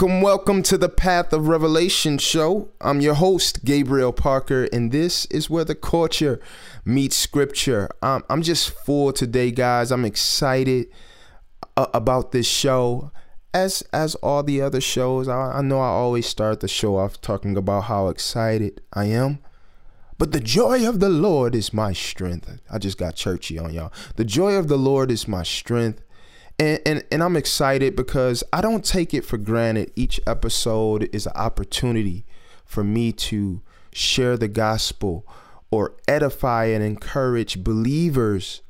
Welcome, welcome to the Path of Revelation show. I'm your host, Gabriel Parker, and this is where the culture meets scripture. Um, I'm just full today, guys. I'm excited uh, about this show. As as all the other shows, I, I know I always start the show off talking about how excited I am. But the joy of the Lord is my strength. I just got churchy on y'all. The joy of the Lord is my strength. And, and, and I'm excited because I don't take it for granted. Each episode is an opportunity for me to share the gospel or edify and encourage believers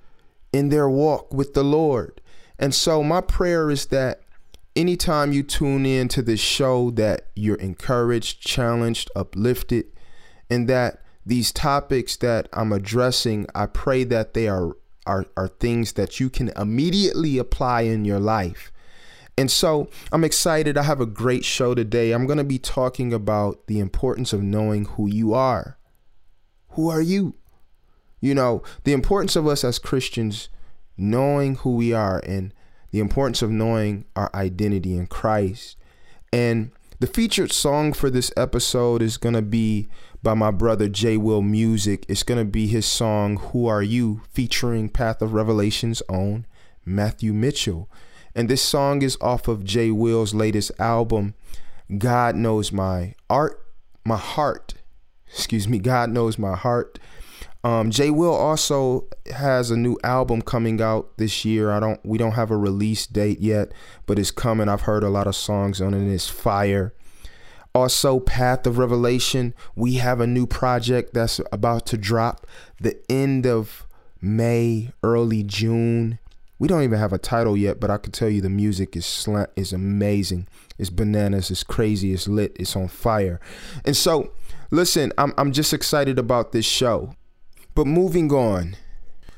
in their walk with the Lord. And so my prayer is that anytime you tune in to this show that you're encouraged, challenged, uplifted, and that these topics that I'm addressing, I pray that they are are, are things that you can immediately apply in your life. And so I'm excited. I have a great show today. I'm going to be talking about the importance of knowing who you are. Who are you? You know, the importance of us as Christians knowing who we are and the importance of knowing our identity in Christ. And the featured song for this episode is going to be by my brother J Will Music. It's going to be his song Who Are You featuring Path of Revelation's own Matthew Mitchell. And this song is off of J Will's latest album, God Knows My Art, My Heart. Excuse me, God Knows My Heart. Um, J Will also has a new album coming out this year. I don't, we don't have a release date yet, but it's coming. I've heard a lot of songs on it. It's fire. Also, Path of Revelation. We have a new project that's about to drop the end of May, early June. We don't even have a title yet, but I can tell you the music is slant is amazing. It's bananas. It's crazy. It's lit. It's on fire. And so, listen, I'm I'm just excited about this show. But moving on.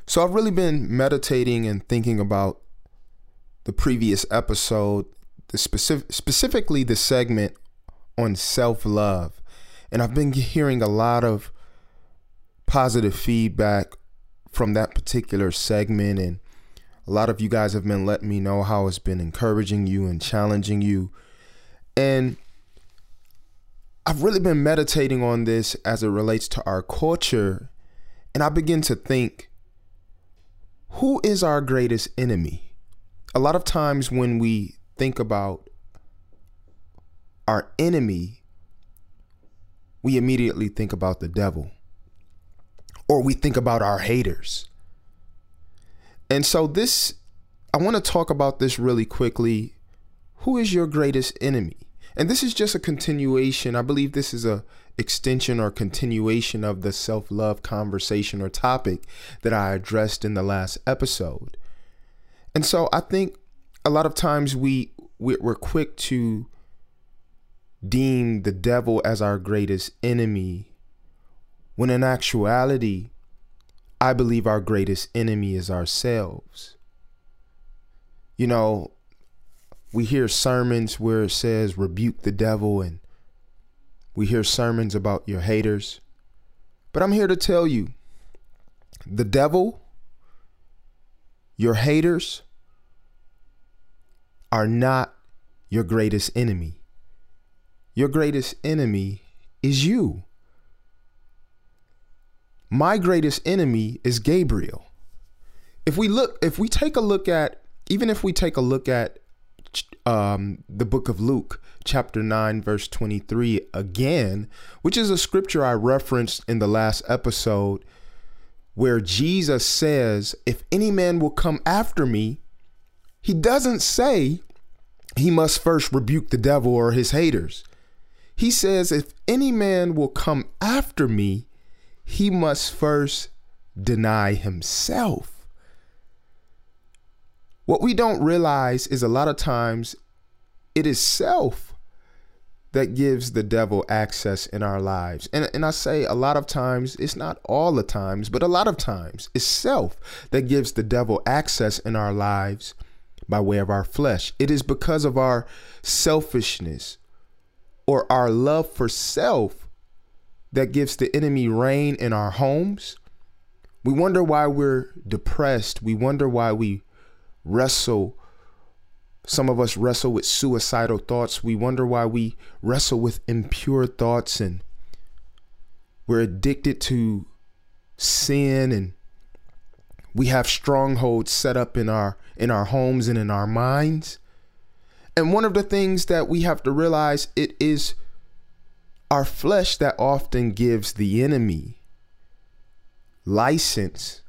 So I've really been meditating and thinking about the previous episode, the specific specifically the segment on self-love. And I've been hearing a lot of positive feedback from that particular segment and a lot of you guys have been letting me know how it's been encouraging you and challenging you. And I've really been meditating on this as it relates to our culture and I begin to think who is our greatest enemy? A lot of times when we think about our enemy, we immediately think about the devil or we think about our haters. And so, this, I want to talk about this really quickly. Who is your greatest enemy? And this is just a continuation. I believe this is a extension or continuation of the self-love conversation or topic that I addressed in the last episode. And so I think a lot of times we we're quick to deem the devil as our greatest enemy when in actuality I believe our greatest enemy is ourselves. You know, we hear sermons where it says rebuke the devil and we hear sermons about your haters. But I'm here to tell you the devil, your haters, are not your greatest enemy. Your greatest enemy is you. My greatest enemy is Gabriel. If we look, if we take a look at, even if we take a look at um, the book of Luke, chapter 9, verse 23 again, which is a scripture I referenced in the last episode, where Jesus says, If any man will come after me, he doesn't say he must first rebuke the devil or his haters. He says, If any man will come after me, he must first deny himself. What we don't realize is a lot of times it is self that gives the devil access in our lives. And, and I say a lot of times, it's not all the times, but a lot of times, it's self that gives the devil access in our lives by way of our flesh. It is because of our selfishness or our love for self that gives the enemy reign in our homes. We wonder why we're depressed. We wonder why we wrestle. Some of us wrestle with suicidal thoughts. We wonder why we wrestle with impure thoughts and we're addicted to sin and we have strongholds set up in our in our homes and in our minds. And one of the things that we have to realize it is our flesh that often gives the enemy license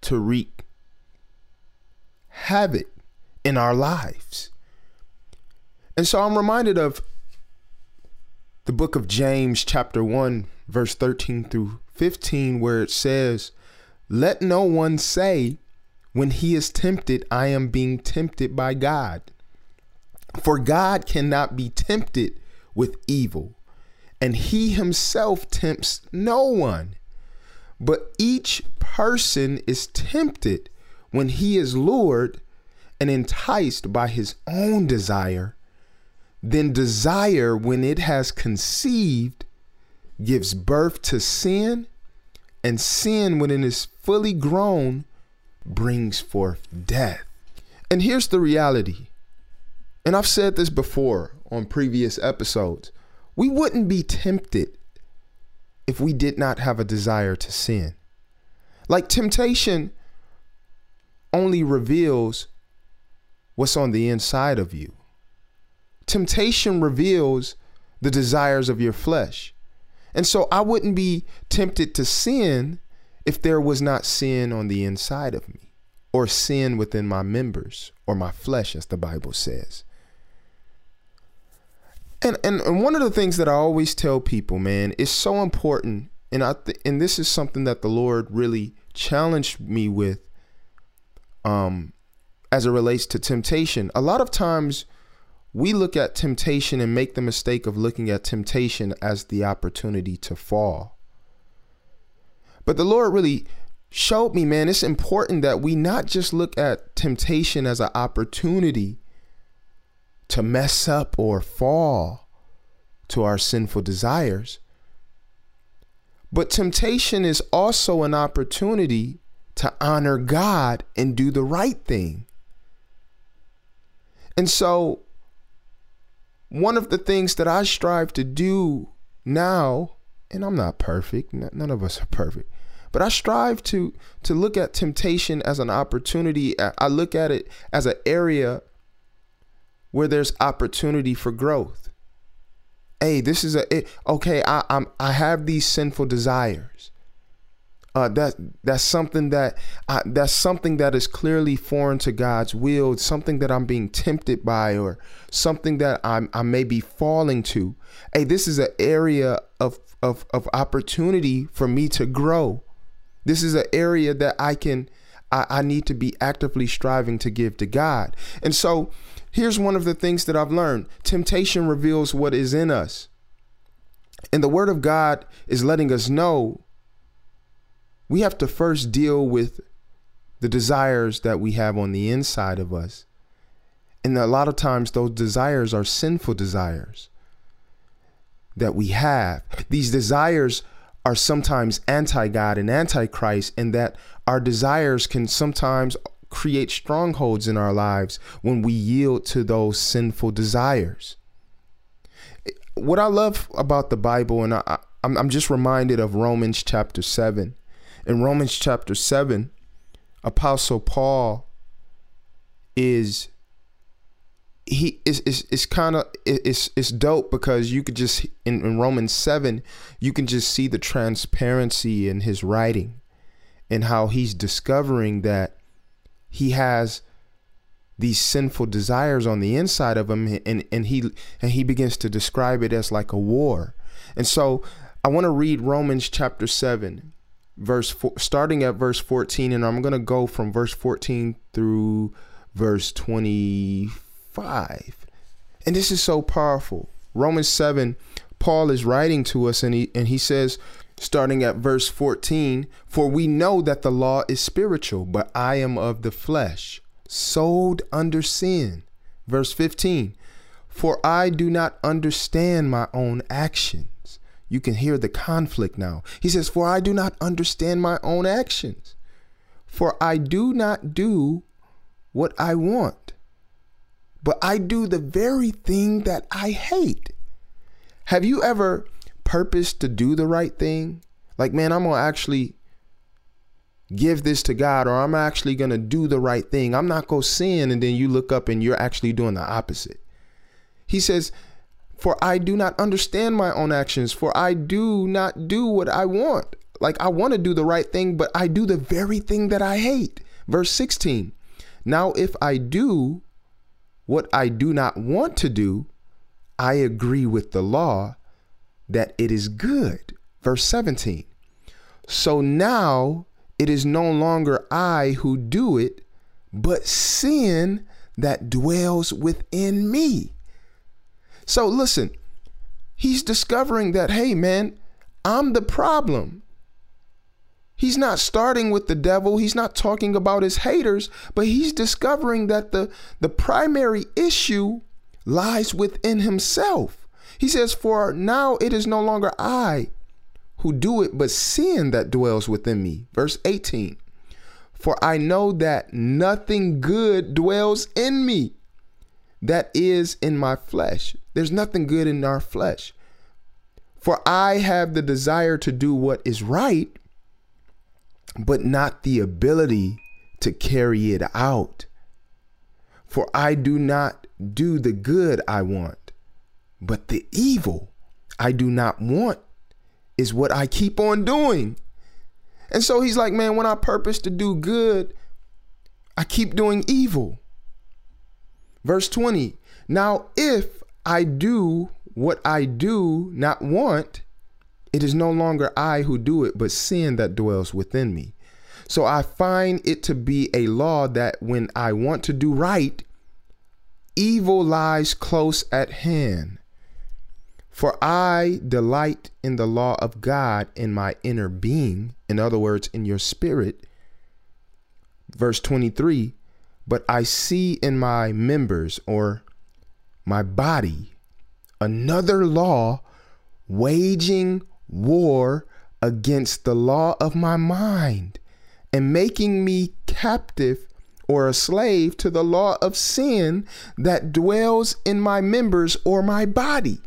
to wreak havoc in our lives. And so I'm reminded of the book of James, chapter 1, verse 13 through 15, where it says, Let no one say, when he is tempted, I am being tempted by God. For God cannot be tempted with evil, and he himself tempts no one. But each person is tempted when he is lured and enticed by his own desire. Then desire, when it has conceived, gives birth to sin, and sin, when it is fully grown, brings forth death. And here's the reality, and I've said this before on previous episodes we wouldn't be tempted if we did not have a desire to sin. Like temptation only reveals what's on the inside of you. Temptation reveals the desires of your flesh. And so I wouldn't be tempted to sin if there was not sin on the inside of me or sin within my members or my flesh, as the Bible says. And, and and one of the things that I always tell people, man, is so important, and I th- and this is something that the Lord really challenged me with, um, as it relates to temptation. A lot of times, we look at temptation and make the mistake of looking at temptation as the opportunity to fall. But the Lord really showed me, man, it's important that we not just look at temptation as an opportunity to mess up or fall to our sinful desires. But temptation is also an opportunity to honor God and do the right thing. And so, one of the things that I strive to do now, and I'm not perfect, none of us are perfect, but I strive to to look at temptation as an opportunity. I look at it as an area where there's opportunity for growth. Hey, this is a it, okay. I, I'm I have these sinful desires. Uh, that that's something that I, that's something that is clearly foreign to God's will. It's something that I'm being tempted by, or something that I'm I may be falling to. Hey, this is an area of of of opportunity for me to grow. This is an area that I can I, I need to be actively striving to give to God. And so here's one of the things that I've learned temptation reveals what is in us. And the Word of God is letting us know we have to first deal with the desires that we have on the inside of us. And a lot of times, those desires are sinful desires that we have. These desires are sometimes anti God and anti Christ, and that our desires can sometimes create strongholds in our lives when we yield to those sinful desires. What I love about the Bible, and I, I'm, just reminded of Romans chapter 7. In Romans chapter 7, Apostle Paul is he is is is kind of it's it's dope because you could just in, in Romans seven you can just see the transparency in his writing and how he's discovering that he has these sinful desires on the inside of him and and he and he begins to describe it as like a war and so I want to read Romans chapter 7 verse four, starting at verse 14 and I'm going to go from verse 14 through verse 25 And this is so powerful. Romans 7, Paul is writing to us and he and he says starting at verse 14, for we know that the law is spiritual, but I am of the flesh, sold under sin. Verse 15, for I do not understand my own actions. You can hear the conflict now. He says, For I do not understand my own actions. For I do not do what I want, but I do the very thing that I hate. Have you ever purposed to do the right thing? Like, man, I'm going to actually give this to God or I'm actually going to do the right thing. I'm not going to sin. And then you look up and you're actually doing the opposite. He says, For I do not understand my own actions, for I do not do what I want. Like I want to do the right thing, but I do the very thing that I hate. Verse 16. Now, if I do what I do not want to do, I agree with the law that it is good. Verse 17. So now it is no longer I who do it, but sin that dwells within me. So listen, he's discovering that, hey, man, I'm the problem. He's not starting with the devil. He's not talking about his haters, but he's discovering that the, the primary issue lies within himself. He says, For now it is no longer I who do it, but sin that dwells within me. Verse 18 For I know that nothing good dwells in me, that is in my flesh. There's nothing good in our flesh. For I have the desire to do what is right, but not the ability to carry it out. For I do not do the good I want, but the evil I do not want is what I keep on doing. And so he's like, man, when I purpose to do good, I keep doing evil. Verse 20 Now, if I do what I do not want, it is no longer I who do it, but sin that dwells within me. So I find it to be a law that when I want to do right, evil lies close at hand. For I delight in the law of God in my inner being, in other words, in your spirit. Verse 23 But I see in my members or my body another law waging war against the law of my mind and making me captive or a slave to the law of sin that dwells in my members or my body.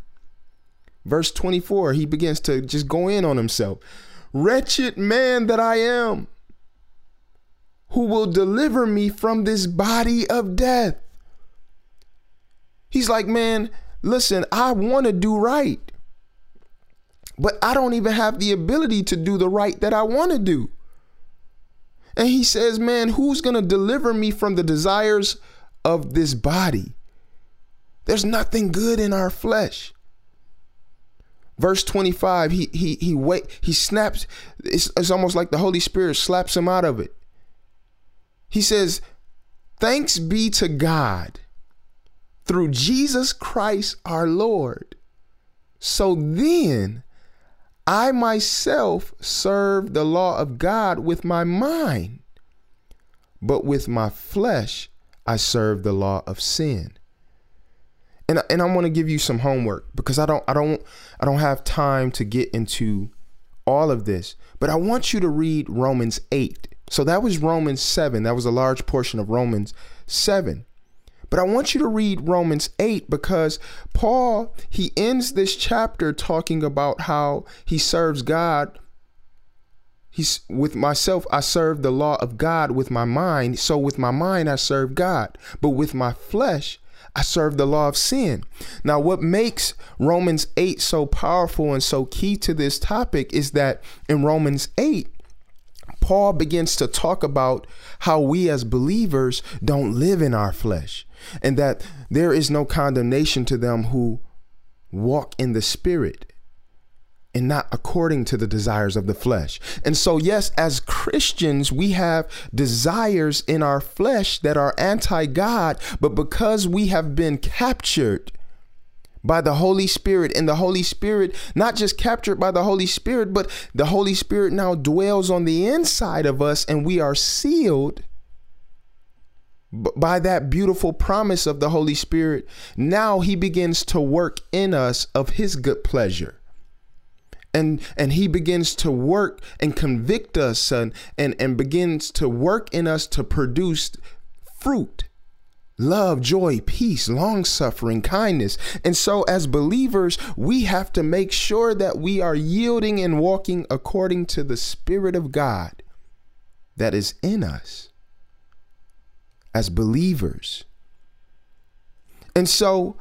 Verse 24, he begins to just go in on himself. Wretched man that I am, who will deliver me from this body of death? He's like, man, listen, I want to do right, but I don't even have the ability to do the right that I want to do. And he says, man, who's going to deliver me from the desires of this body? There's nothing good in our flesh. Verse 25, he he he wait, he snaps, it's, it's almost like the Holy Spirit slaps him out of it. He says, Thanks be to God through Jesus Christ our Lord. So then I myself serve the law of God with my mind, but with my flesh I serve the law of sin and and I want to give you some homework because I don't I don't I don't have time to get into all of this, but I want you to read Romans 8. So that was Romans 7. That was a large portion of Romans 7. But I want you to read Romans 8 because Paul, he ends this chapter talking about how he serves God. He's with myself, I serve the law of God with my mind. So with my mind, I serve God. But with my flesh, I serve the law of sin. Now, what makes Romans 8 so powerful and so key to this topic is that in Romans 8, Paul begins to talk about how we as believers don't live in our flesh and that there is no condemnation to them who walk in the spirit and not according to the desires of the flesh. And so, yes, as Christians, we have desires in our flesh that are anti God, but because we have been captured by the Holy Spirit, and the Holy Spirit, not just captured by the Holy Spirit, but the Holy Spirit now dwells on the inside of us, and we are sealed by that beautiful promise of the Holy Spirit, now he begins to work in us of his good pleasure. And, and he begins to work and convict us and, and, and begins to work in us to produce fruit love, joy, peace, long suffering, kindness. And so, as believers, we have to make sure that we are yielding and walking according to the Spirit of God that is in us as believers. And so,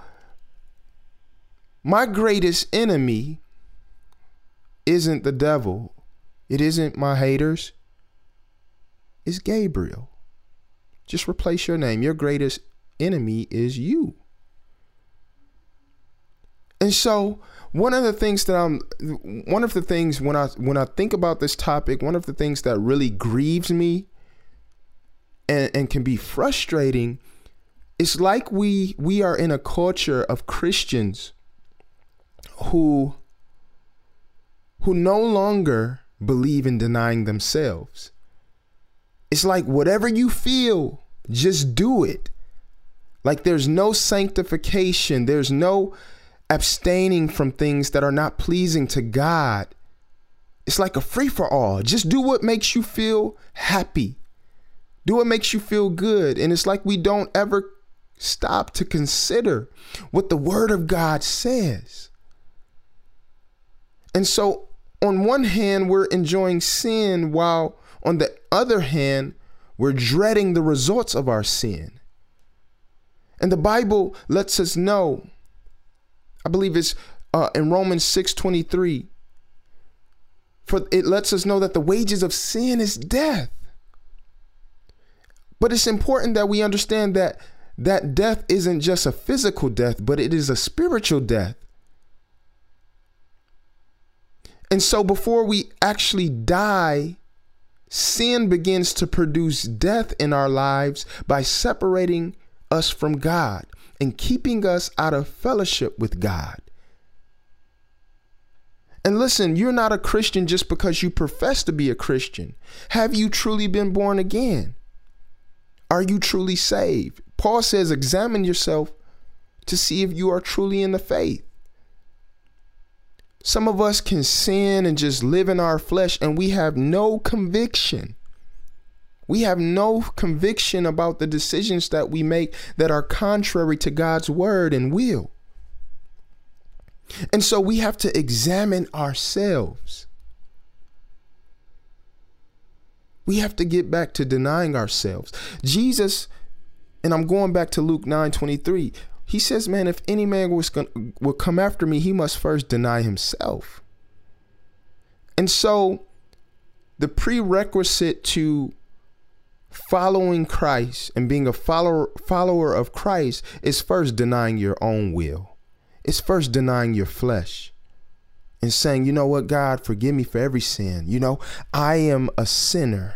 my greatest enemy isn't the devil, it isn't my haters, it's Gabriel. Just replace your name. Your greatest enemy is you. And so, one of the things that I'm one of the things when I when I think about this topic, one of the things that really grieves me and, and can be frustrating, it's like we we are in a culture of Christians who who no longer believe in denying themselves. It's like whatever you feel, just do it. Like there's no sanctification, there's no abstaining from things that are not pleasing to God. It's like a free for all. Just do what makes you feel happy. Do what makes you feel good. And it's like we don't ever stop to consider what the Word of God says. And so, on one hand, we're enjoying sin while on the other hand, we're dreading the results of our sin. And the Bible lets us know, I believe it's uh, in Romans 6 23, for it lets us know that the wages of sin is death. But it's important that we understand that that death isn't just a physical death, but it is a spiritual death. And so before we actually die sin begins to produce death in our lives by separating us from God and keeping us out of fellowship with God. And listen, you're not a Christian just because you profess to be a Christian. Have you truly been born again? Are you truly saved? Paul says, examine yourself to see if you are truly in the faith. Some of us can sin and just live in our flesh, and we have no conviction. We have no conviction about the decisions that we make that are contrary to God's word and will. And so we have to examine ourselves. We have to get back to denying ourselves. Jesus, and I'm going back to Luke 9 23, he says, man, if any man was going will come after me, he must first deny himself. And so the prerequisite to following Christ and being a follower follower of Christ is first denying your own will. It's first denying your flesh and saying, "You know what, God, forgive me for every sin. You know, I am a sinner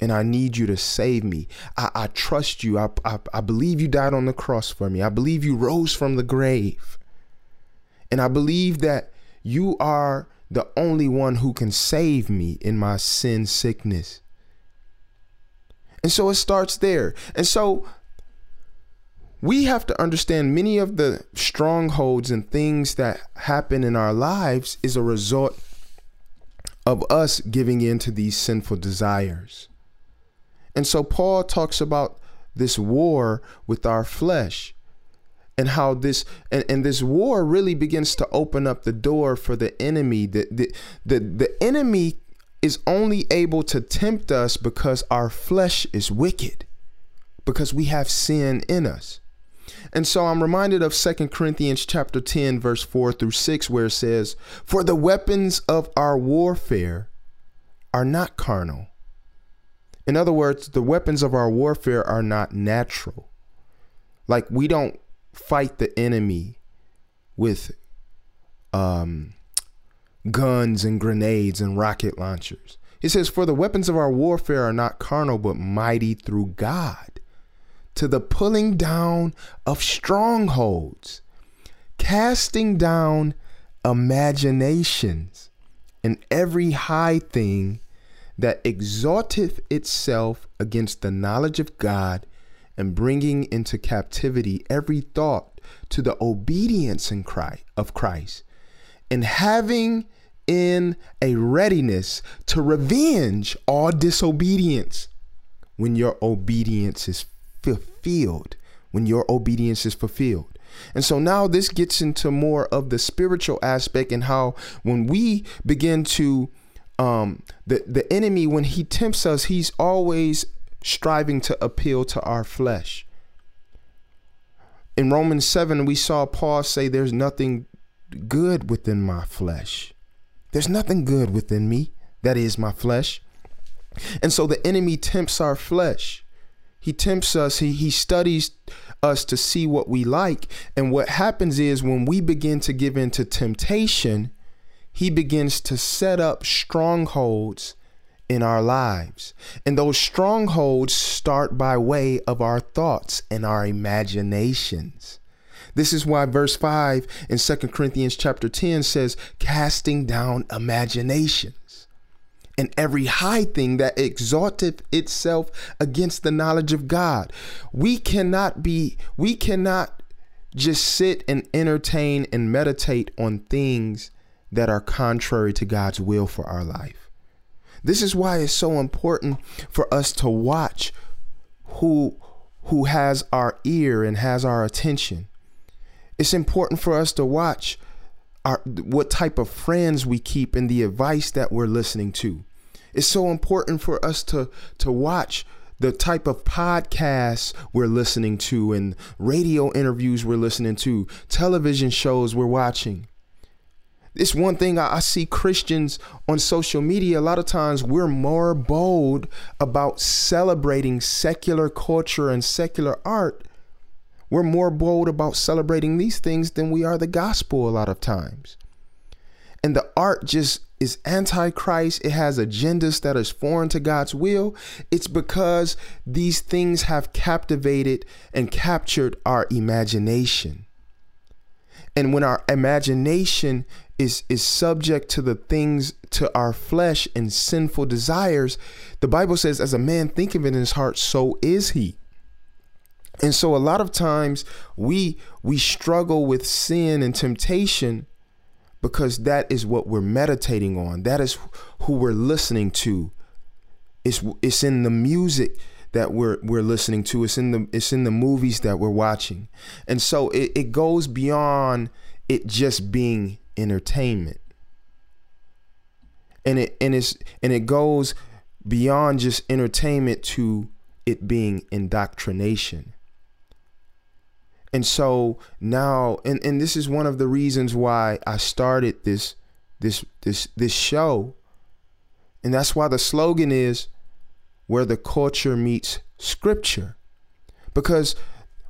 and I need you to save me. I, I trust you. I, I, I believe you died on the cross for me. I believe you rose from the grave. And I believe that you are the only one who can save me in my sin sickness. And so it starts there. And so we have to understand many of the strongholds and things that happen in our lives is a result of us giving in to these sinful desires. And so Paul talks about this war with our flesh and how this and, and this war really begins to open up the door for the enemy. The, the, the, the enemy is only able to tempt us because our flesh is wicked, because we have sin in us. And so I'm reminded of Second Corinthians chapter 10 verse 4 through 6 where it says, "For the weapons of our warfare are not carnal, in other words, the weapons of our warfare are not natural. Like we don't fight the enemy with um, guns and grenades and rocket launchers. It says, For the weapons of our warfare are not carnal, but mighty through God to the pulling down of strongholds, casting down imaginations and every high thing that exalteth itself against the knowledge of God and bringing into captivity every thought to the obedience in Christ, of Christ and having in a readiness to revenge all disobedience when your obedience is fulfilled when your obedience is fulfilled. And so now this gets into more of the spiritual aspect and how when we begin to um the the enemy when he tempts us he's always striving to appeal to our flesh. In Romans 7 we saw Paul say there's nothing good within my flesh. There's nothing good within me that is my flesh. And so the enemy tempts our flesh. He tempts us. He he studies us to see what we like. And what happens is when we begin to give in to temptation, he begins to set up strongholds in our lives. And those strongholds start by way of our thoughts and our imaginations. This is why verse 5 in 2 Corinthians chapter 10 says, casting down imaginations and every high thing that exalteth itself against the knowledge of God. We cannot be, we cannot just sit and entertain and meditate on things that are contrary to God's will for our life. This is why it's so important for us to watch who who has our ear and has our attention. It's important for us to watch our what type of friends we keep and the advice that we're listening to. It's so important for us to to watch the type of podcasts we're listening to and radio interviews we're listening to, television shows we're watching. It's one thing I, I, see Christians on social media. A lot of times we're more bold about celebrating secular culture and secular art. We're more bold about celebrating these things than we are the gospel a lot of times. And the art just is antichrist, it has agendas that is foreign to God's will, it's because these things have captivated and captured our imagination. And when our imagination is is subject to the things to our flesh and sinful desires, the Bible says as a man thinketh in his heart, so is he. And so a lot of times we we struggle with sin and temptation because that is what we're meditating on. That is who we're listening to. It's it's in the music that we're we're listening to. It's in the it's in the movies that we're watching. And so it, it goes beyond it just being entertainment. And it and it's and it goes beyond just entertainment to it being indoctrination. And so now and, and this is one of the reasons why I started this this this this show. And that's why the slogan is where the culture meets scripture. Because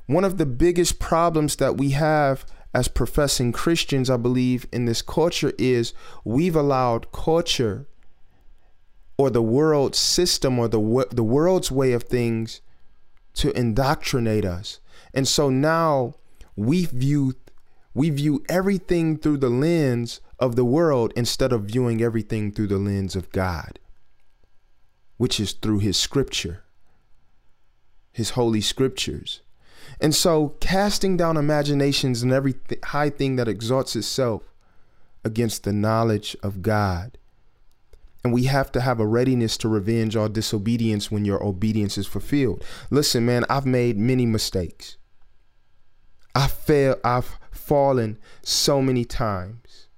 one of the biggest problems that we have as professing Christians, I believe, in this culture is we've allowed culture or the world system or the the world's way of things to indoctrinate us. And so now we view we view everything through the lens of the world instead of viewing everything through the lens of God, which is through his scripture, his holy scriptures. And so casting down imaginations and every th- high thing that exalts itself against the knowledge of God. And we have to have a readiness to revenge all disobedience when your obedience is fulfilled. Listen, man, I've made many mistakes. I fail I've fallen so many times.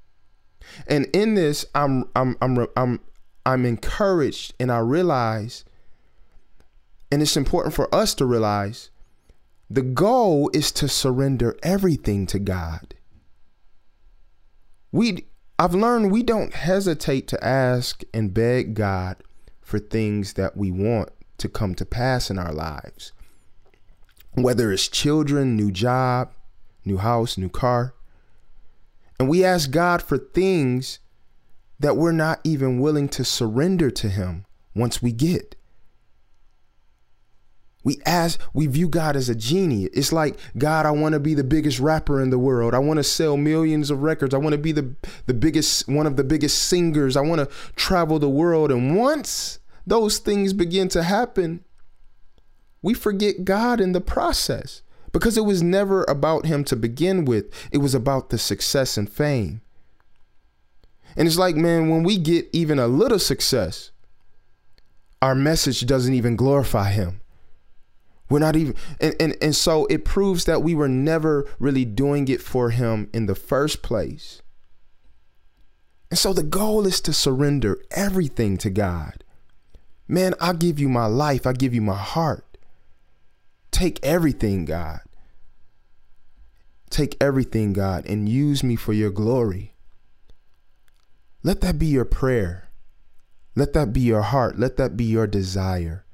And in this I'm I'm I'm I'm I'm encouraged and I realize and it's important for us to realize the goal is to surrender everything to God. We I've learned we don't hesitate to ask and beg God for things that we want to come to pass in our lives whether it's children, new job, new house, new car. And we ask God for things that we're not even willing to surrender to Him once we get. We ask, we view God as a genie. It's like, God, I want to be the biggest rapper in the world. I want to sell millions of records. I want to be the, the biggest, one of the biggest singers. I want to travel the world. And once those things begin to happen, we forget God in the process because it was never about Him to begin with. It was about the success and fame. And it's like, man, when we get even a little success, our message doesn't even glorify Him. We're not even, and, and, and so it proves that we were never really doing it for Him in the first place. And so the goal is to surrender everything to God. Man, I give you my life, I give you my heart. Take everything, God. Take everything, God, and use me for your glory. Let that be your prayer. Let that be your heart. Let that be your desire.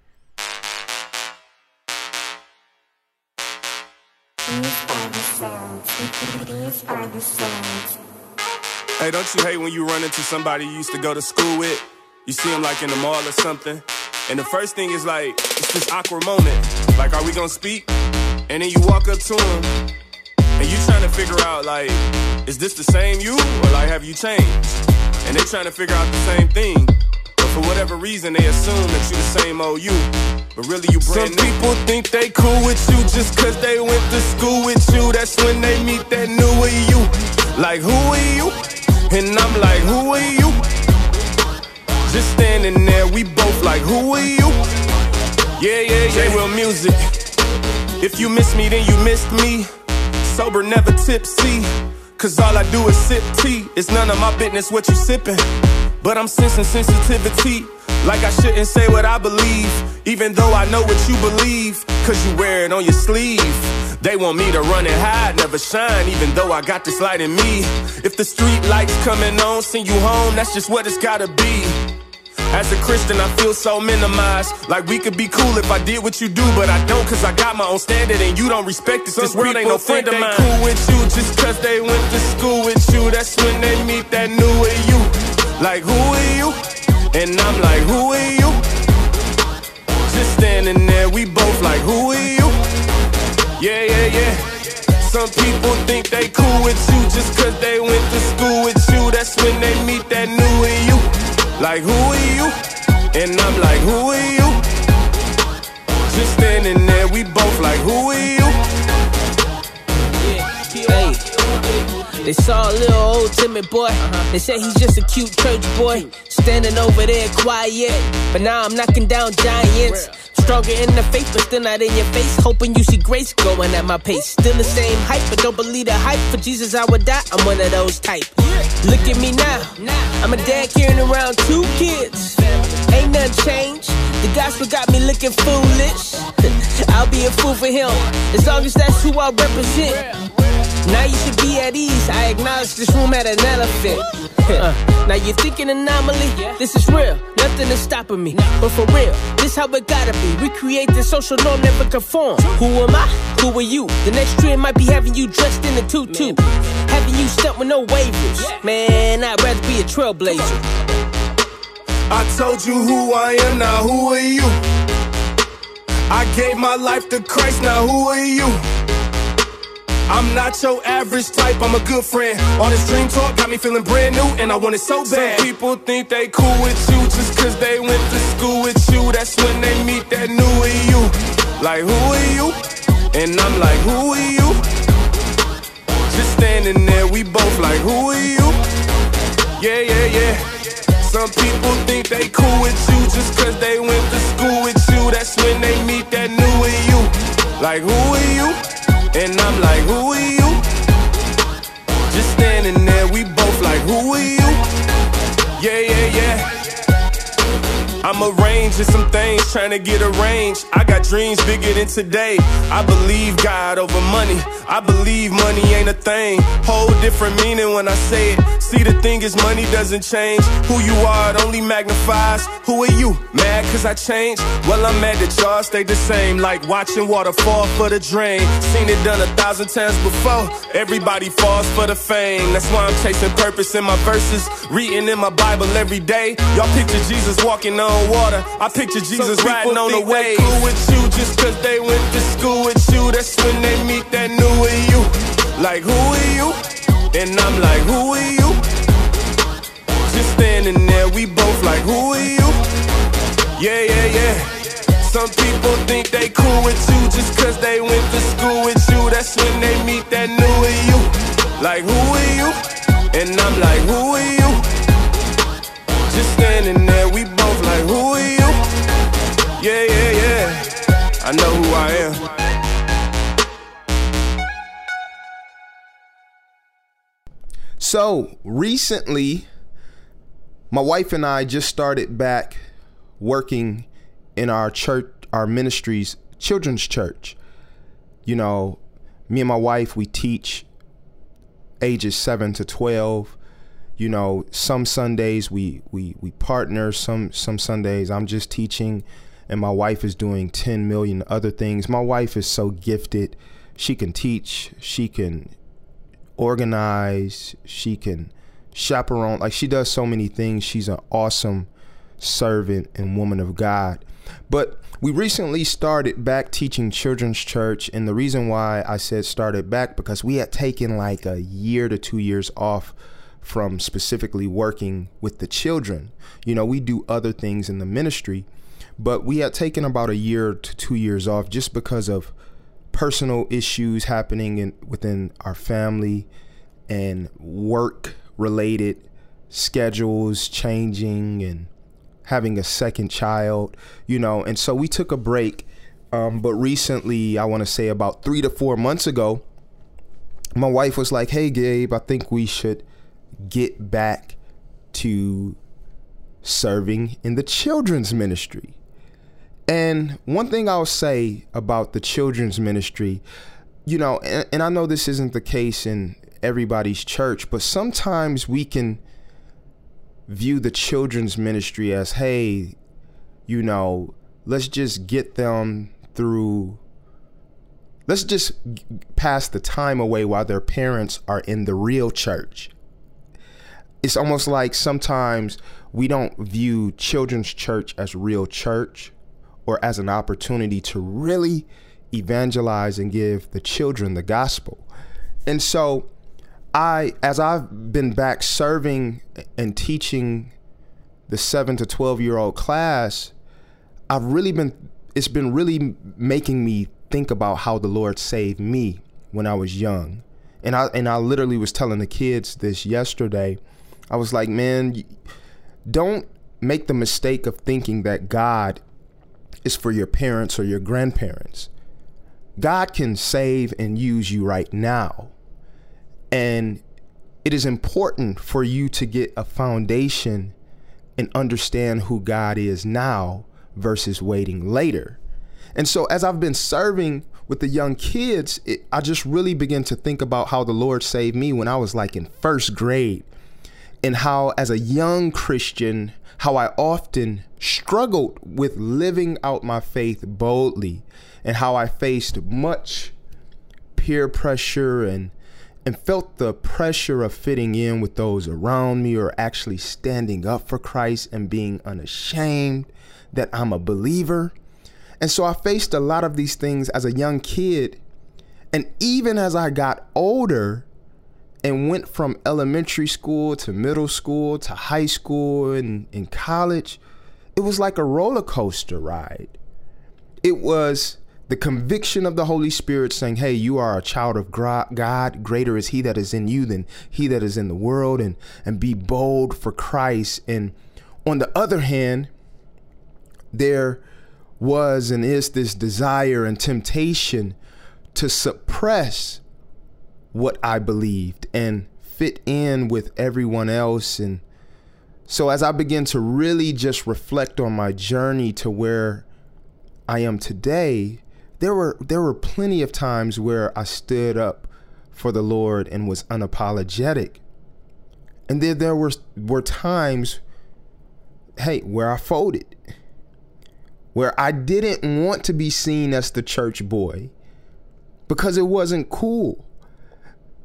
Hey, don't you hate when you run into somebody you used to go to school with? You see them like in the mall or something, and the first thing is like, it's this awkward moment. Like, are we gonna speak? And then you walk up to them, and you trying to figure out, like, is this the same you, or like, have you changed? And they trying to figure out the same thing. But for whatever reason, they assume that you the same old you. But really, you brand Some new. people think they cool with you just cause they went to school with you. That's when they meet that newer you. Like, who are you? And I'm like, who are you? Just standing there, we both like, who are you? Yeah, yeah, yeah. J-Will music. If you miss me, then you missed me. Sober, never tipsy. Cause all I do is sip tea. It's none of my business what you sipping. But I'm sensing sensitivity. Like I shouldn't say what I believe. Even though I know what you believe. Cause you wear it on your sleeve. They want me to run and hide, never shine, even though I got this light in me. If the street lights coming on, send you home, that's just what it's gotta be. As a Christian, I feel so minimized. Like we could be cool if I did what you do, but I don't, cause I got my own standard and you don't respect it. Some this world ain't no friend of mine. cool with you just cause they went to school with you. That's when they meet that newer you. Like, who are you? And I'm like, who are you? Just standing there, we both like, who are you? Yeah, yeah, yeah. Some people think they cool with you just cause they went to school with you. That's when they meet that newer you. Like, who are you? And I'm like, who are you? Just standing there, we both like, who are you? Hey. They saw a little old timid boy. They said he's just a cute church boy. Standing over there quiet. But now I'm knocking down giants. Stronger in the faith, but still not in your face. Hoping you see grace going at my pace. Still the same hype, but don't believe the hype. For Jesus, I would die. I'm one of those type. Look at me now. I'm a dad carrying around two kids. Ain't nothing changed. The gospel got me looking foolish. I'll be a fool for him as long as that's who I represent. Now you should be at ease. I acknowledge this room had an elephant. Uh, now you're thinking anomaly. This is real. Nothing is stopping me. But for real, this how it gotta be. We create the social norm, never conform. Who am I? Who are you? The next trend might be having you dressed in a tutu. Having you stuck with no waivers. Man, I'd rather be a trailblazer. I told you who I am, now who are you? I gave my life to Christ, now who are you? I'm not your average type, I'm a good friend. All this dream talk got me feeling brand new, and I want it so bad. Some people think they cool with you just cause they went to school with you. That's when they meet that newer you. Like, who are you? And I'm like, who are you? Just standing there, we both like, who are you? Yeah, yeah, yeah. Some people think they cool with you just cause they went to school with you. That's when they meet that newer you. Like, who are you? And I'm like, who are you? Just standing there, we both like, who are you? Yeah, yeah, yeah. I'm arranging some things, trying to get arranged. I got dreams bigger than today. I believe God over money. I believe money ain't a thing. Whole different meaning when I say it. See, the thing is, money doesn't change. Who you are, it only magnifies. Who are you? Mad cause I changed? Well, I'm mad that y'all stay the same. Like watching water fall for the drain. Seen it done a thousand times before. Everybody falls for the fame. That's why I'm chasing purpose in my verses. Reading in my Bible every day. Y'all picture Jesus walking on water. I picture Jesus riding on the wave. Cool with you just cause they went to school with you. That's when they meet that newer you. Like, who are you? And I'm like, who are you? Just standing there, we both like, who are you? Yeah, yeah, yeah. Some people think they cool with you just cause they went to school with you. That's when they meet that new you. Like, who are you? And I'm like, who are you? Just standing there, we Yeah, yeah, yeah. I know who I am. So recently, my wife and I just started back working in our church, our ministry's children's church. You know, me and my wife, we teach ages seven to twelve. You know, some Sundays we we we partner. Some some Sundays I'm just teaching, and my wife is doing ten million other things. My wife is so gifted. She can teach. She can organize. She can chaperone. Like she does so many things. She's an awesome servant and woman of God. But we recently started back teaching children's church, and the reason why I said started back because we had taken like a year to two years off from specifically working with the children. You know, we do other things in the ministry, but we had taken about a year to two years off just because of personal issues happening in within our family and work related schedules changing and having a second child, you know, and so we took a break. Um, but recently, I want to say about three to four months ago, my wife was like, Hey, Gabe, I think we should get back to serving in the children's ministry. And one thing I'll say about the children's ministry, you know, and, and I know this isn't the case in everybody's church, but sometimes we can view the children's ministry as, hey, you know, let's just get them through. Let's just pass the time away while their parents are in the real church. It's almost like sometimes we don't view children's church as real church or as an opportunity to really evangelize and give the children the gospel. And so I as I've been back serving and teaching the 7 to 12 year old class, I've really been it's been really making me think about how the Lord saved me when I was young. And I and I literally was telling the kids this yesterday. I was like, "Man, don't make the mistake of thinking that God is for your parents or your grandparents. God can save and use you right now. And it is important for you to get a foundation and understand who God is now versus waiting later. And so, as I've been serving with the young kids, it, I just really began to think about how the Lord saved me when I was like in first grade, and how, as a young Christian, how I often struggled with living out my faith boldly, and how I faced much peer pressure and and felt the pressure of fitting in with those around me or actually standing up for Christ and being unashamed that I'm a believer. And so I faced a lot of these things as a young kid. And even as I got older and went from elementary school to middle school to high school and in college, it was like a roller coaster ride. It was the conviction of the Holy Spirit saying, Hey, you are a child of God. Greater is He that is in you than He that is in the world, and, and be bold for Christ. And on the other hand, there was and is this desire and temptation to suppress what I believed and fit in with everyone else. And so, as I began to really just reflect on my journey to where I am today, there were there were plenty of times where I stood up for the Lord and was unapologetic. And then there were were times hey, where I folded. Where I didn't want to be seen as the church boy because it wasn't cool.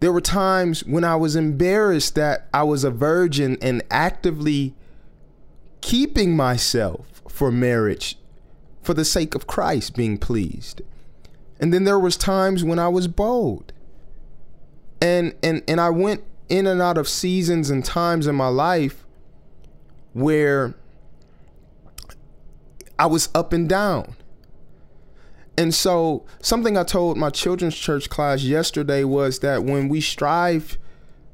There were times when I was embarrassed that I was a virgin and actively keeping myself for marriage for the sake of Christ being pleased. And then there was times when I was bold. And and and I went in and out of seasons and times in my life where I was up and down. And so, something I told my children's church class yesterday was that when we strive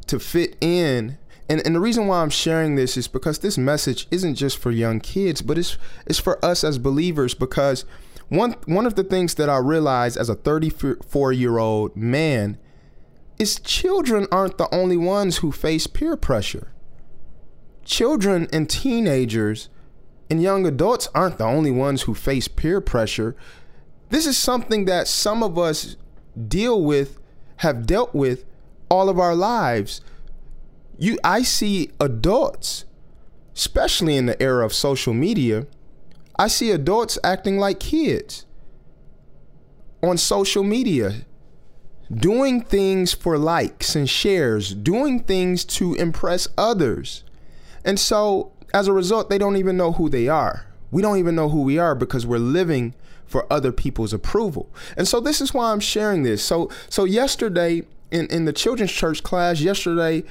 to fit in, and, and the reason why I'm sharing this is because this message isn't just for young kids, but it's it's for us as believers because one one of the things that I realized as a 34 year old man is children aren't the only ones who face peer pressure. Children and teenagers and young adults aren't the only ones who face peer pressure. This is something that some of us deal with, have dealt with all of our lives. You I see adults, especially in the era of social media, I see adults acting like kids on social media, doing things for likes and shares, doing things to impress others. And so as a result, they don't even know who they are. We don't even know who we are because we're living for other people's approval. And so this is why I'm sharing this. So so yesterday in, in the children's church class, yesterday,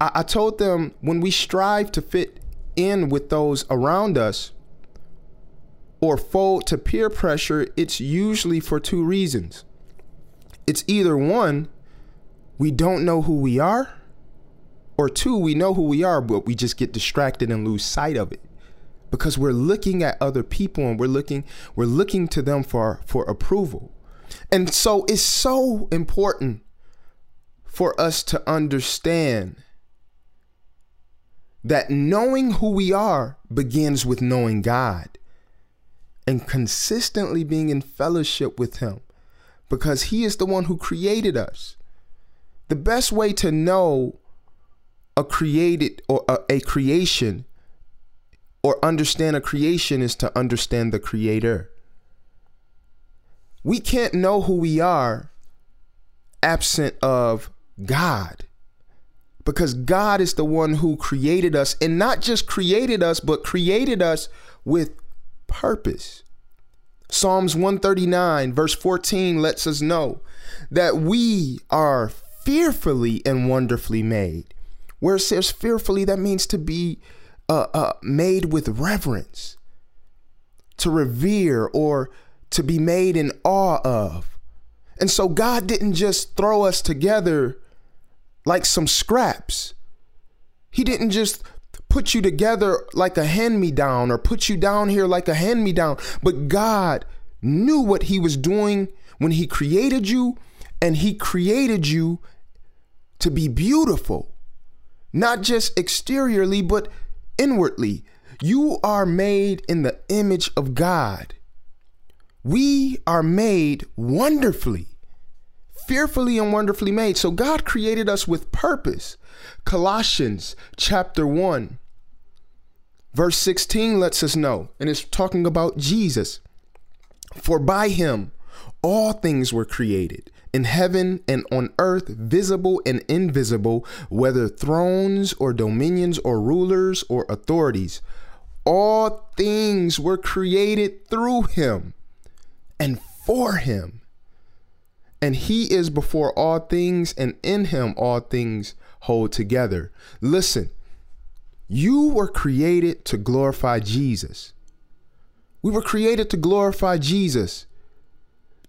I, I told them when we strive to fit in with those around us or fold to peer pressure, it's usually for two reasons. It's either one, we don't know who we are, or two, we know who we are, but we just get distracted and lose sight of it because we're looking at other people and we're looking we're looking to them for for approval. And so it's so important for us to understand that knowing who we are begins with knowing God and consistently being in fellowship with Him because He is the one who created us. The best way to know a created or a, a creation or understand a creation is to understand the creator. We can't know who we are absent of God. Because God is the one who created us and not just created us, but created us with purpose. Psalms 139, verse 14, lets us know that we are fearfully and wonderfully made. Where it says fearfully, that means to be uh, uh, made with reverence, to revere, or to be made in awe of. And so God didn't just throw us together like some scraps. He didn't just put you together like a hand me down or put you down here like a hand me down, but God knew what He was doing when He created you, and He created you to be beautiful, not just exteriorly, but inwardly. You are made in the image of God. We are made wonderfully fearfully and wonderfully made. So God created us with purpose. Colossians chapter 1, verse 16 lets us know, and it's talking about Jesus. For by him all things were created in heaven and on earth, visible and invisible, whether thrones or dominions or rulers or authorities. All things were created through him and for him and he is before all things, and in him all things hold together. Listen, you were created to glorify Jesus. We were created to glorify Jesus.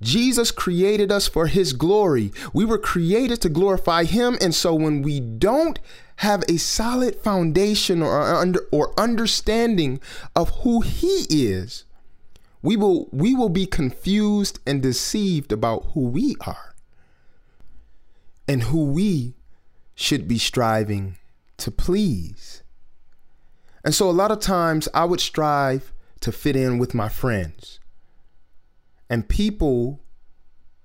Jesus created us for his glory. We were created to glorify him. And so when we don't have a solid foundation or, uh, under, or understanding of who he is, we will we will be confused and deceived about who we are and who we should be striving to please. And so a lot of times I would strive to fit in with my friends and people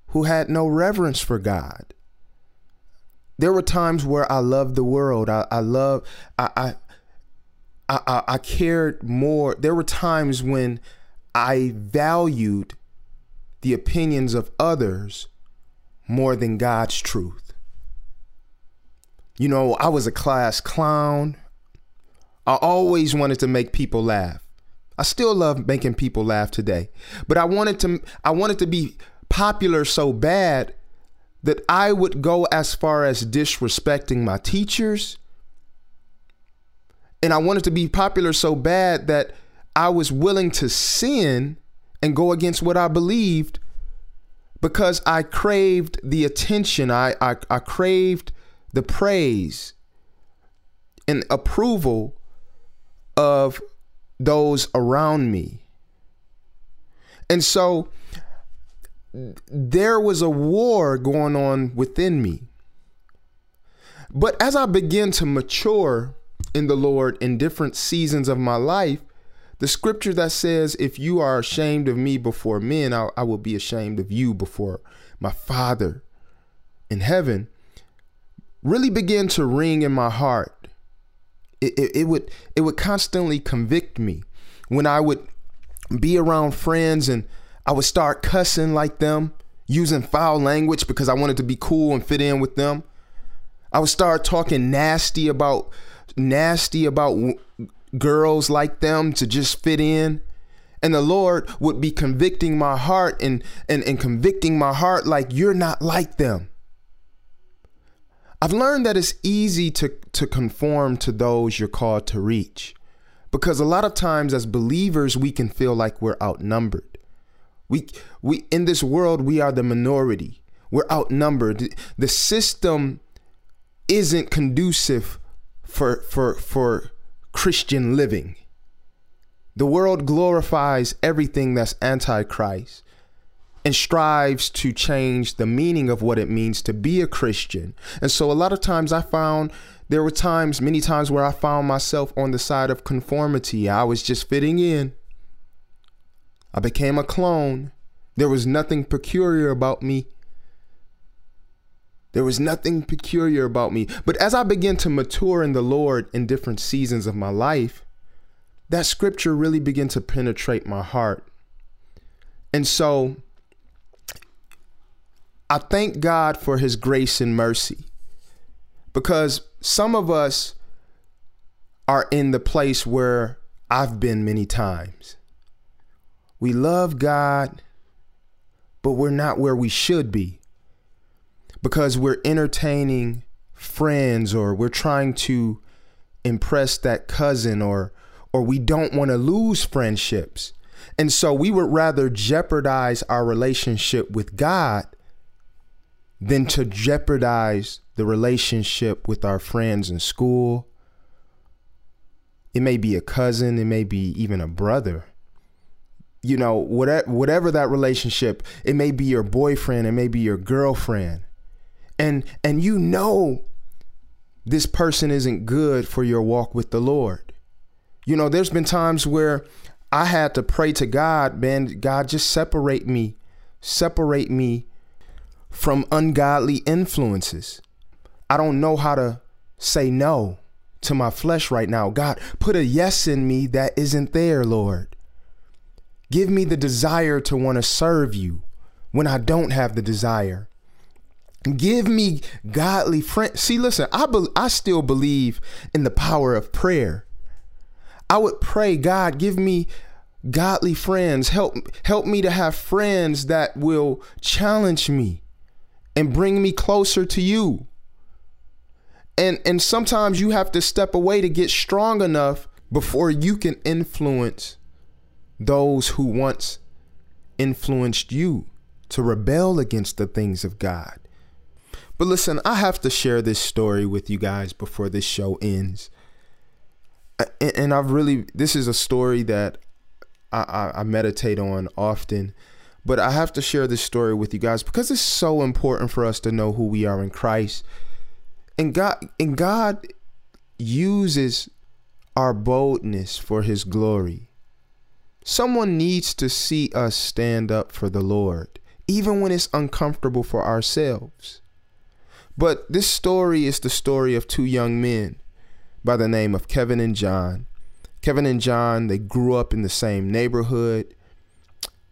who had no reverence for God. There were times where I loved the world. I, I love I, I I I cared more. There were times when I valued the opinions of others more than God's truth. You know, I was a class clown. I always wanted to make people laugh. I still love making people laugh today. But I wanted to I wanted to be popular so bad that I would go as far as disrespecting my teachers. And I wanted to be popular so bad that I was willing to sin and go against what I believed because I craved the attention, I, I, I craved the praise and approval of those around me. And so there was a war going on within me. But as I began to mature in the Lord in different seasons of my life, the scripture that says, If you are ashamed of me before men, I, I will be ashamed of you before my Father in heaven, really began to ring in my heart. It, it, would it would constantly convict me when I would be around friends and I would start cussing like them, using foul language because I wanted to be cool and fit in with them. I would start talking nasty about nasty about w- girls like them to just fit in. And the Lord would be convicting my heart and, and, and convicting my heart like you're not like them. I've learned that it's easy to, to conform to those you're called to reach. Because a lot of times as believers, we can feel like we're outnumbered. We, we in this world, we are the minority. We're outnumbered. The system isn't conducive for for for Christian living. The world glorifies everything that's antichrist and strives to change the meaning of what it means to be a Christian. And so a lot of times I found there were times, many times where I found myself on the side of conformity. I was just fitting in. I became a clone. There was nothing peculiar about me. There was nothing peculiar about me. But as I began to mature in the Lord in different seasons of my life, that scripture really began to penetrate my heart. And so I thank God for his grace and mercy because some of us are in the place where I've been many times. We love God, but we're not where we should be because we're entertaining friends or we're trying to impress that cousin or or we don't want to lose friendships. And so we would rather jeopardize our relationship with God than to jeopardize the relationship with our friends in school. It may be a cousin, it may be even a brother. You know, whatever whatever that relationship, it may be your boyfriend, it may be your girlfriend and and you know this person isn't good for your walk with the Lord. You know, there's been times where I had to pray to God, man, God just separate me, separate me from ungodly influences. I don't know how to say no to my flesh right now. God, put a yes in me that isn't there, Lord. Give me the desire to want to serve you when I don't have the desire. Give me godly friends. See, listen, I be- I still believe in the power of prayer. I would pray, God, give me godly friends. Help help me to have friends that will challenge me and bring me closer to you. And and sometimes you have to step away to get strong enough before you can influence those who once influenced you to rebel against the things of God. But listen, I have to share this story with you guys before this show ends. And I've really, this is a story that I, I, I meditate on often. But I have to share this story with you guys because it's so important for us to know who we are in Christ. And God and God uses our boldness for his glory. Someone needs to see us stand up for the Lord, even when it's uncomfortable for ourselves. But this story is the story of two young men by the name of Kevin and John. Kevin and John, they grew up in the same neighborhood,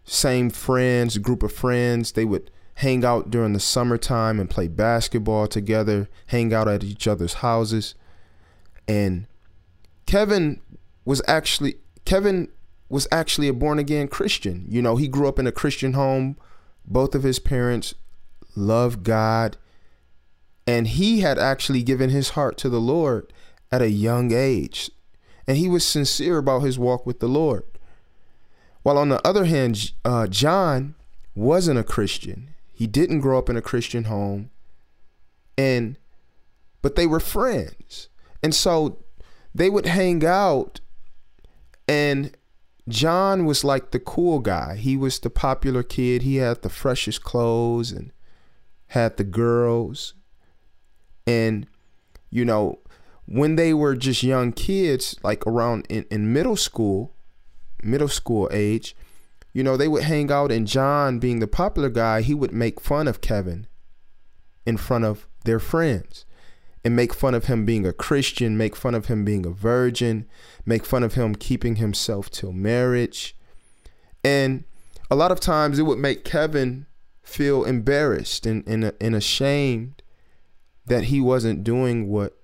same friends, group of friends. They would hang out during the summertime and play basketball together, hang out at each other's houses. And Kevin was actually Kevin was actually a born again Christian. You know, he grew up in a Christian home. Both of his parents loved God and he had actually given his heart to the Lord at a young age. And he was sincere about his walk with the Lord. While on the other hand, uh, John wasn't a Christian. He didn't grow up in a Christian home. And but they were friends. And so they would hang out and John was like the cool guy. He was the popular kid. He had the freshest clothes and had the girls. And you know, when they were just young kids, like around in, in middle school, middle school age, you know, they would hang out and John being the popular guy, he would make fun of Kevin in front of their friends and make fun of him being a Christian, make fun of him being a virgin, make fun of him keeping himself till marriage. And a lot of times it would make Kevin feel embarrassed and, and, and ashamed that he wasn't doing what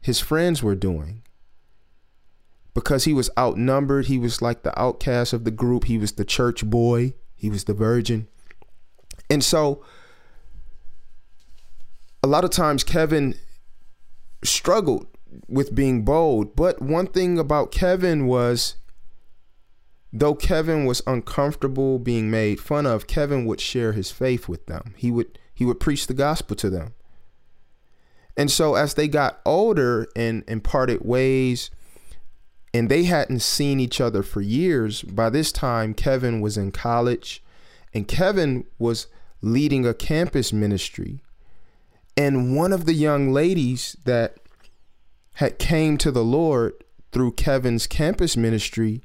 his friends were doing. Because he was outnumbered, he was like the outcast of the group, he was the church boy, he was the virgin. And so a lot of times Kevin struggled with being bold. But one thing about Kevin was though Kevin was uncomfortable being made fun of, Kevin would share his faith with them. He would he would preach the gospel to them. And so as they got older and, and parted ways, and they hadn't seen each other for years, by this time Kevin was in college and Kevin was leading a campus ministry. And one of the young ladies that had came to the Lord through Kevin's campus ministry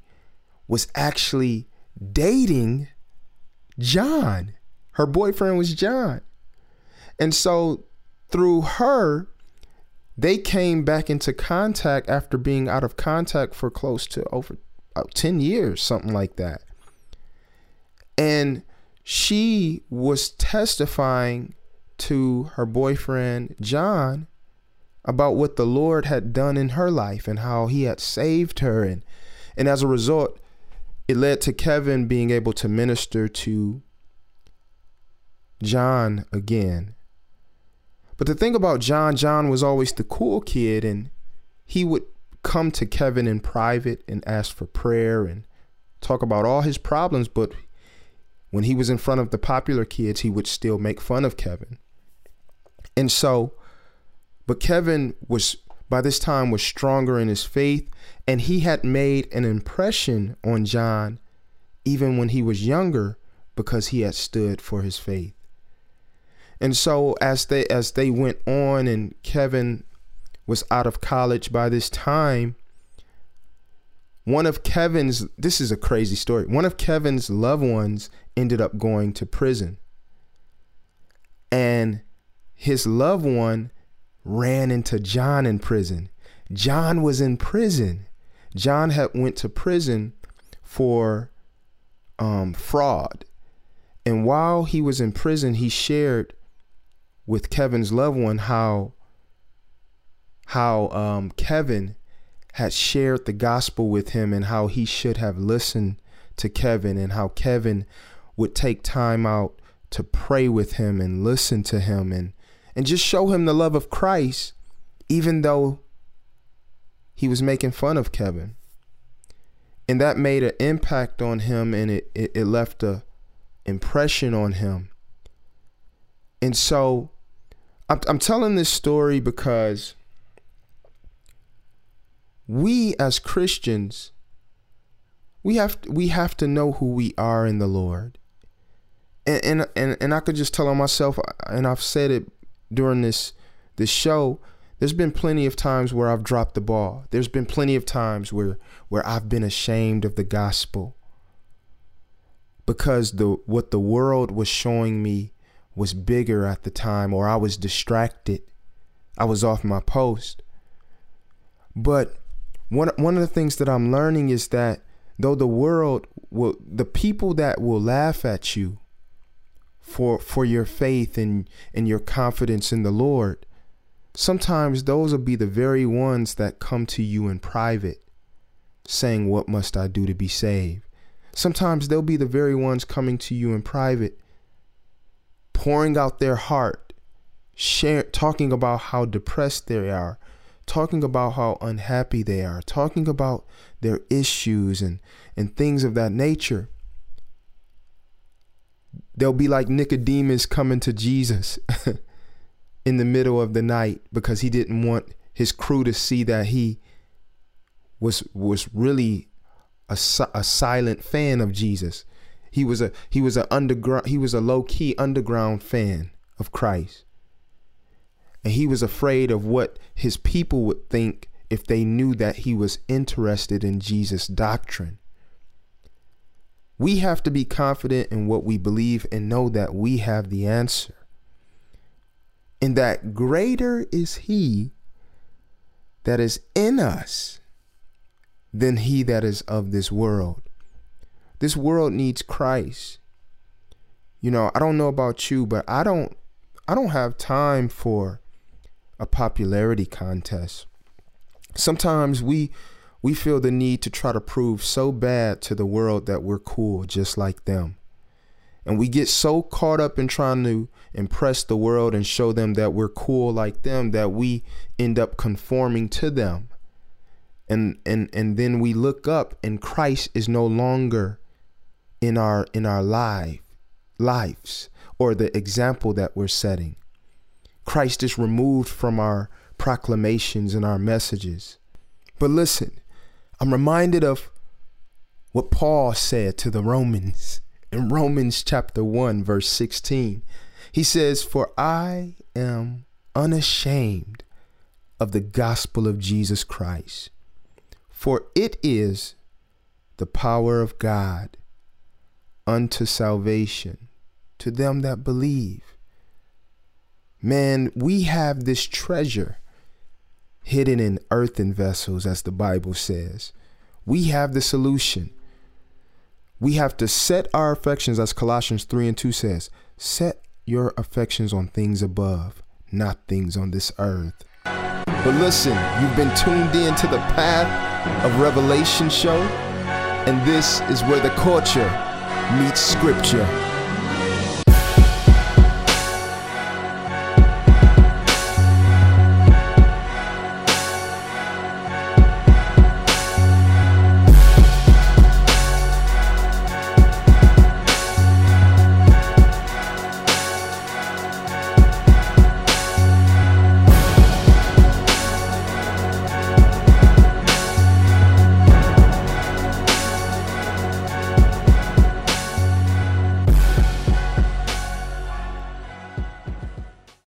was actually dating John. Her boyfriend was John. And so through her, they came back into contact after being out of contact for close to over about 10 years, something like that. And she was testifying to her boyfriend, John, about what the Lord had done in her life and how he had saved her. And, and as a result, it led to Kevin being able to minister to John again but the thing about John, John was always the cool kid, and he would come to Kevin in private and ask for prayer and talk about all his problems. But when he was in front of the popular kids, he would still make fun of Kevin. And so, but Kevin was by this time was stronger in his faith, and he had made an impression on John even when he was younger because he had stood for his faith. And so as they as they went on and Kevin was out of college by this time, one of Kevin's this is a crazy story. One of Kevin's loved ones ended up going to prison. And his loved one ran into John in prison. John was in prison. John had went to prison for um, fraud. And while he was in prison, he shared with Kevin's loved one how how um, Kevin had shared the gospel with him and how he should have listened to Kevin and how Kevin would take time out to pray with him and listen to him and and just show him the love of Christ even though he was making fun of Kevin. And that made an impact on him and it, it, it left a impression on him. And so I'm, I'm telling this story because we as Christians, we have we have to know who we are in the Lord. And, and and and I could just tell on myself, and I've said it during this this show. There's been plenty of times where I've dropped the ball. There's been plenty of times where where I've been ashamed of the gospel because the what the world was showing me was bigger at the time or I was distracted. I was off my post. But one one of the things that I'm learning is that though the world will the people that will laugh at you for for your faith and and your confidence in the Lord, sometimes those will be the very ones that come to you in private saying what must I do to be saved. Sometimes they'll be the very ones coming to you in private pouring out their heart, share, talking about how depressed they are, talking about how unhappy they are, talking about their issues and, and things of that nature, they'll be like Nicodemus coming to Jesus in the middle of the night because he didn't want his crew to see that he was was really a, a silent fan of Jesus. He was a he was a underground he was a low key underground fan of Christ. And he was afraid of what his people would think if they knew that he was interested in Jesus' doctrine. We have to be confident in what we believe and know that we have the answer. And that greater is he that is in us than he that is of this world. This world needs Christ. You know, I don't know about you, but I don't I don't have time for a popularity contest. Sometimes we we feel the need to try to prove so bad to the world that we're cool just like them. And we get so caught up in trying to impress the world and show them that we're cool like them that we end up conforming to them. And and and then we look up and Christ is no longer in our in our life lives or the example that we're setting. Christ is removed from our proclamations and our messages. But listen, I'm reminded of what Paul said to the Romans in Romans chapter 1, verse 16. He says, For I am unashamed of the gospel of Jesus Christ, for it is the power of God unto salvation to them that believe. Man, we have this treasure hidden in earthen vessels, as the Bible says. We have the solution. We have to set our affections, as Colossians 3 and 2 says, set your affections on things above, not things on this earth. But listen, you've been tuned in to the Path of Revelation show, and this is where the culture meets scripture.